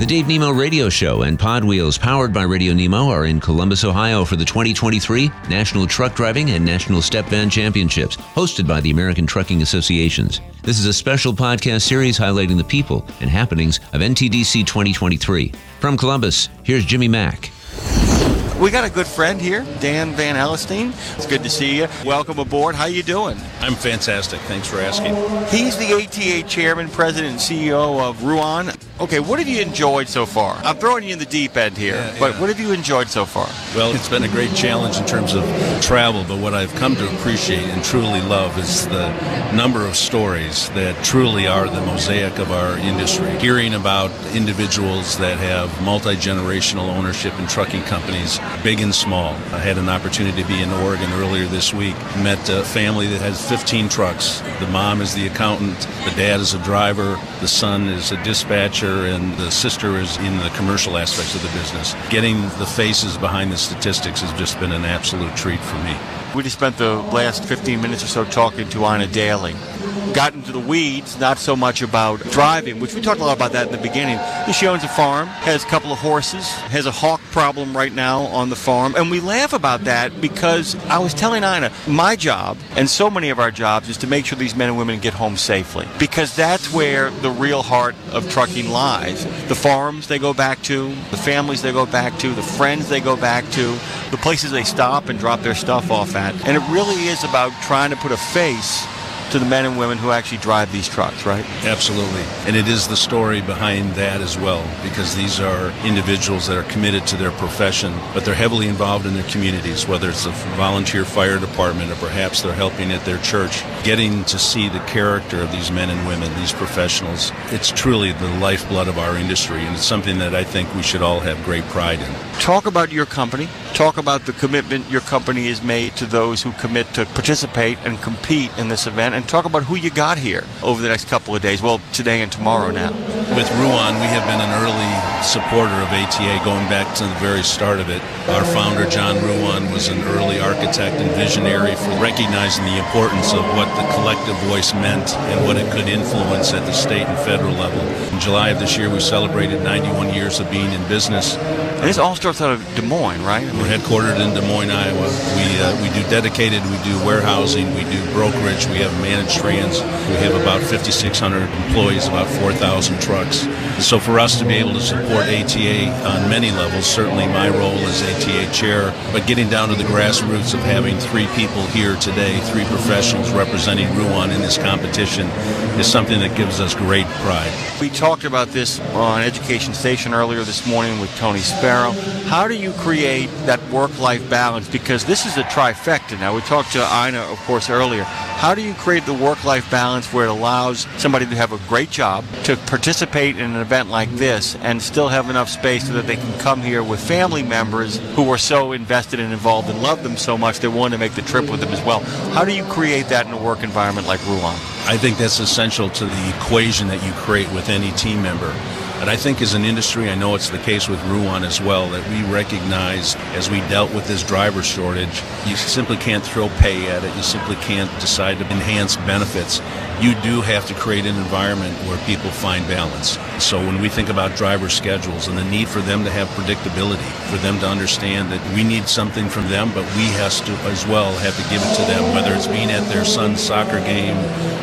The Dave Nemo Radio Show and PodWheels, powered by Radio Nemo, are in Columbus, Ohio for the 2023 National Truck Driving and National Step Van Championships, hosted by the American Trucking Associations. This is a special podcast series highlighting the people and happenings of NTDC 2023. From Columbus, here's Jimmy Mac. We got a good friend here, Dan Van Alstine. It's good to see you. Welcome aboard. How are you doing? I'm fantastic. Thanks for asking. He's the ATA chairman, president, and CEO of Ruan. Okay, what have you enjoyed so far? I'm throwing you in the deep end here, Yeah, but yeah. what have you enjoyed so far? Well, it's been a great challenge in terms of travel, but what I've come to appreciate and truly love is the number of stories that truly are the mosaic of our industry. Hearing about individuals that have multi generational ownership in trucking companies, big and small. I had an opportunity to be in Oregon earlier this week. Met a family that has 15 trucks. The mom is the accountant, the dad is a driver, the son is a dispatcher, and the sister is in the commercial aspects of the business. Getting the faces behind the statistics has just been an absolute treat for me. We just spent the last 15 minutes or so talking to Ina Daly. Got into the weeds, not so much about driving, which we talked a lot about that in the beginning. She owns a farm, has a couple of horses, has a hawk problem right now on the farm, and we laugh about that because I was telling Ina, my job, and so many of our jobs, is to make sure these men and women get home safely because that's where the real heart of trucking lies. The farms they go back to, the families they go back to, the friends they go back to, the places they stop and drop their stuff off at. And it really is about trying to put a face to the men and women who actually drive these trucks, right? Absolutely. And it is the story behind that as well, because these are individuals that are committed to their profession, but they're heavily involved in their communities, whether it's a volunteer fire department or perhaps they're helping at their church. Getting to see the character of these men and women, these professionals, it's truly the lifeblood of our industry, and it's something that I think we should all have great pride in. Talk about your company. Talk about the commitment your company has made to those who commit to participate and compete in this event, and talk about who you got here over the next couple of days. Well, today and tomorrow now. With Ruan, we have been an early supporter of ATA going back to the very start of it. Our founder, John Ruan, was an early architect and visionary for recognizing the importance of what the collective voice meant and what it could influence at the state and federal level. In July of this year, we celebrated 91 years of being in business. And this all starts out of Des Moines, right? We're headquartered in Des Moines, Iowa. We, uh, we do dedicated, we do warehousing, we do brokerage, we have managed trans. We have about 5,600 employees, about 4,000 trucks. So for us to be able to support ATA on many levels, certainly my role as ATA chair, but getting down to the grassroots of having three people here today, three professionals representing Ruan in this competition, is something that gives us great pride. We talked about this on Education Station earlier this morning with Tony Sparrow. How do you create that work-life balance? Because this is a trifecta. Now, we talked to Ina, of course, earlier. How do you create the work-life balance where it allows somebody to have a great job, to participate in an event like this, and still have enough space so that they can come here with family members who are so invested and involved and love them so much they want to make the trip with them as well? How do you create that in a work environment like Ruan? I think that's essential to the equation that you create with any team member. And I think as an industry, I know it's the case with Ruan as well, that we recognize as we dealt with this driver shortage, you simply can't throw pay at it. You simply can't decide to enhance benefits. You do have to create an environment where people find balance. So when we think about driver schedules and the need for them to have predictability, for them to understand that we need something from them, but we has to as well have to give it to them, whether it's being at their son's soccer game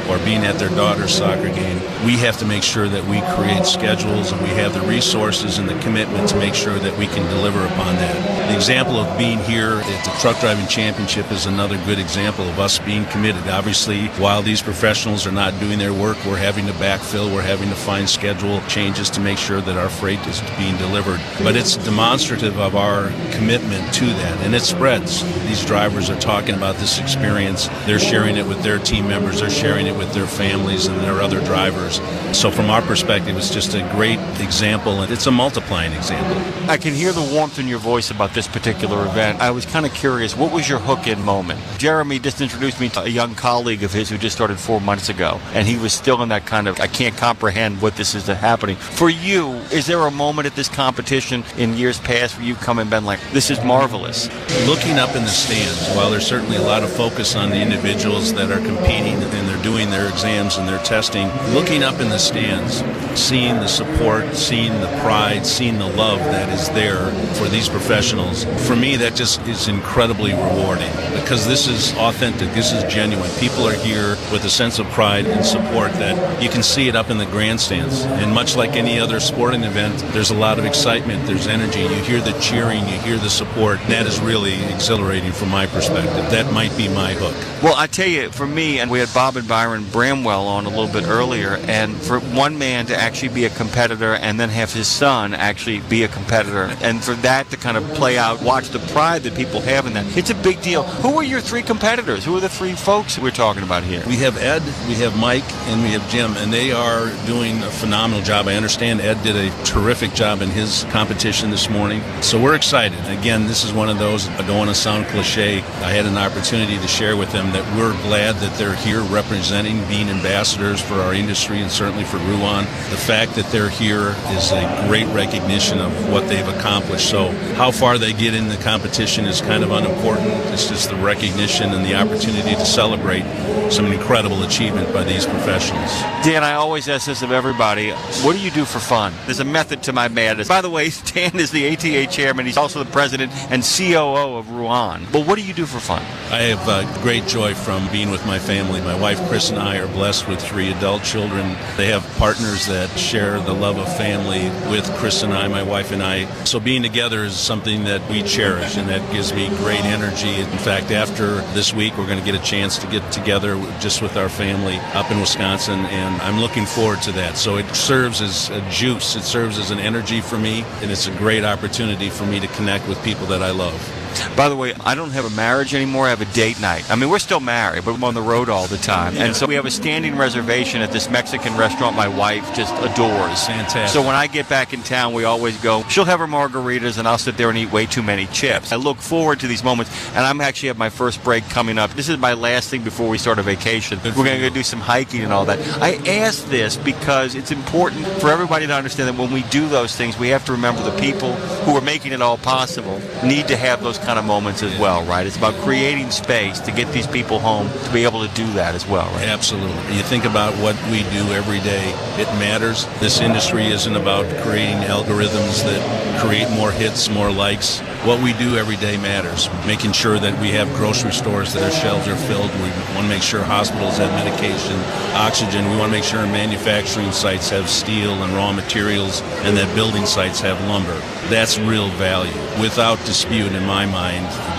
or being at their daughter's soccer game, we have to make sure that we create schedules and we have the resources and the commitment to make sure that we can deliver upon that. The example of being here at the Truck Driving Championship is another good example of us being committed. Obviously, while these professionals are not doing their work, we're having to backfill, we're having to find schedule changes to make sure that our freight is being delivered. But it's demonstrative of our commitment to that, and it spreads. These drivers are talking about this experience, they're sharing it with their team members, they're sharing it with their families and their other drivers. So, from our perspective, it's just a great example, and it's a multiplying example. I can hear the warmth in your voice about this particular event. I was kind of curious, what was your hook in moment? Jeremy just introduced me to a young colleague of his who just started four months ago, and he was still in that kind of I can't comprehend what this is happening. For you, is there a moment at this competition in years past where you've come and been like, this is marvelous? Looking up in the stands, while there's certainly a lot of focus on the individuals that are competing and they're doing their exams and their testing, looking up in the stands, seeing the support, seeing the pride, seeing the love that is there for these professionals, for me, that just is incredibly rewarding because this is authentic, this is genuine. People are here with a sense of pride and support that you can see it up in the grandstands. And much like any other sporting event, there's a lot of excitement, there's energy. You hear the cheering, you hear the support. That is really exhilarating from my perspective. That might be my hook. Well, I tell you, for me, and we had Bob and Byron Bramwell on a little bit earlier, and for one man to actually be a competitor and then have his son actually be a competitor, and for that to kind of play out, watch the pride that people have in that, it's a big deal. Who are your three competitors? Who are the three folks we're talking about here? We have Ed, we have Mike, and we have Jim, and they are doing a phenomenal job. I understand Ed did a terrific job in his competition this morning, so we're excited. Again, this is one of those, I don't want to sound cliche, I had an opportunity to share with them that we're glad that they're here representing, being ambassadors for our industry and certainly for Ruan. The fact that they're here is a great recognition of what they've accomplished. So, how far they get in the competition is kind of unimportant. It's just the recognition and the opportunity to celebrate some incredible achievement by these professionals. Dan, I always ask this of everybody what do you do for fun? There's a method to my madness. By the way, Stan is the ATA chairman, he's also the president and COO of Ruan. But what do you do for fun? I have uh, great joy from being with my family. My wife Chris and I are blessed with three adult children. They have partners that share the love of family with Chris and I, my wife and I. So being together is something that we cherish and that gives me great energy. In fact, after this week, we're going to get a chance to get together just with our family up in Wisconsin, and I'm looking forward to that. So it serves as a juice, it serves as an energy for me, and it's a great opportunity for me to connect with people that I love. By the way, I don't have a marriage anymore. I have a date night. I mean, we're still married, but I'm on the road all the time. And so we have a standing reservation at this Mexican restaurant my wife just adores. Fantastic. So when I get back in town, we always go. She'll have her margaritas, and I'll sit there and eat way too many chips. I look forward to these moments, and I'm actually at my first break coming up. This is my last thing before we start a vacation. We're going to go do some hiking and all that. I ask this because it's important for everybody to understand that when we do those things, we have to remember the people who are making it all possible need to have those kind of moments as well, right? It's about creating space to get these people home to be able to do that as well, right? Absolutely. You think about what we do every day, it matters. This industry isn't about creating algorithms that create more hits, more likes. What we do every day matters. Making sure that we have grocery stores that our shelves are filled. We want to make sure hospitals have medication, oxygen. We want to make sure manufacturing sites have steel and raw materials and that building sites have lumber. That's real value. Without dispute, in my mind,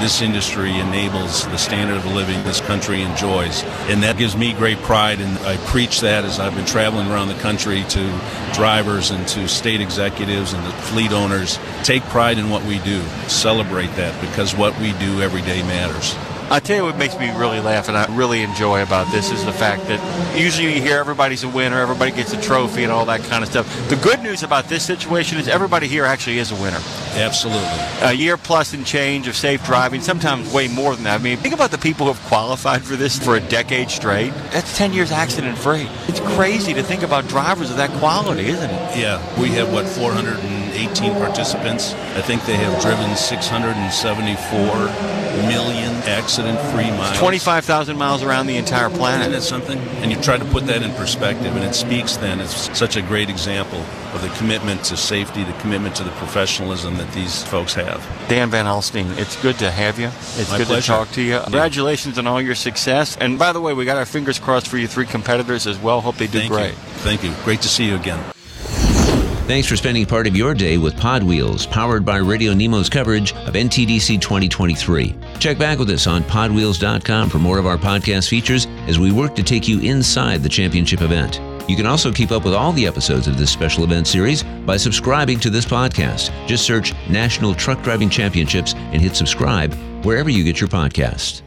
this industry enables the standard of living this country enjoys. And that gives me great pride, and I preach that as I've been traveling around the country to drivers and to state executives and to fleet owners. Take pride in what we do. Celebrate that because what we do every day matters. I tell you what makes me really laugh and I really enjoy about this is the fact that usually you hear everybody's a winner, everybody gets a trophy and all that kind of stuff. The good news about this situation is everybody here actually is a winner. Absolutely. A year plus and change of safe driving, sometimes way more than that. I mean, think about the people who have qualified for this for a decade straight. That's 10 years accident free. It's crazy to think about drivers of that quality, isn't it? Yeah, we have what 418 participants. I think they have driven 674 million accident-free miles. 25,000 miles around the entire Isn't planet. that something? And you try to put that in perspective, and it speaks then. It's such a great example of the commitment to safety, the commitment to the professionalism that these folks have. Dan Van Alstine, it's good to have you. It's My good pleasure. to talk to you. Congratulations on all your success. And by the way, we got our fingers crossed for your three competitors as well. Hope they do Thank great. you. Thank you. Great to see you again. Thanks for spending part of your day with PodWheels, powered by Radio Nemo's coverage of NTDC 2023. Check back with us on podwheels.com for more of our podcast features as we work to take you inside the championship event. You can also keep up with all the episodes of this special event series by subscribing to this podcast. Just search National Truck Driving Championships and hit subscribe wherever you get your podcasts.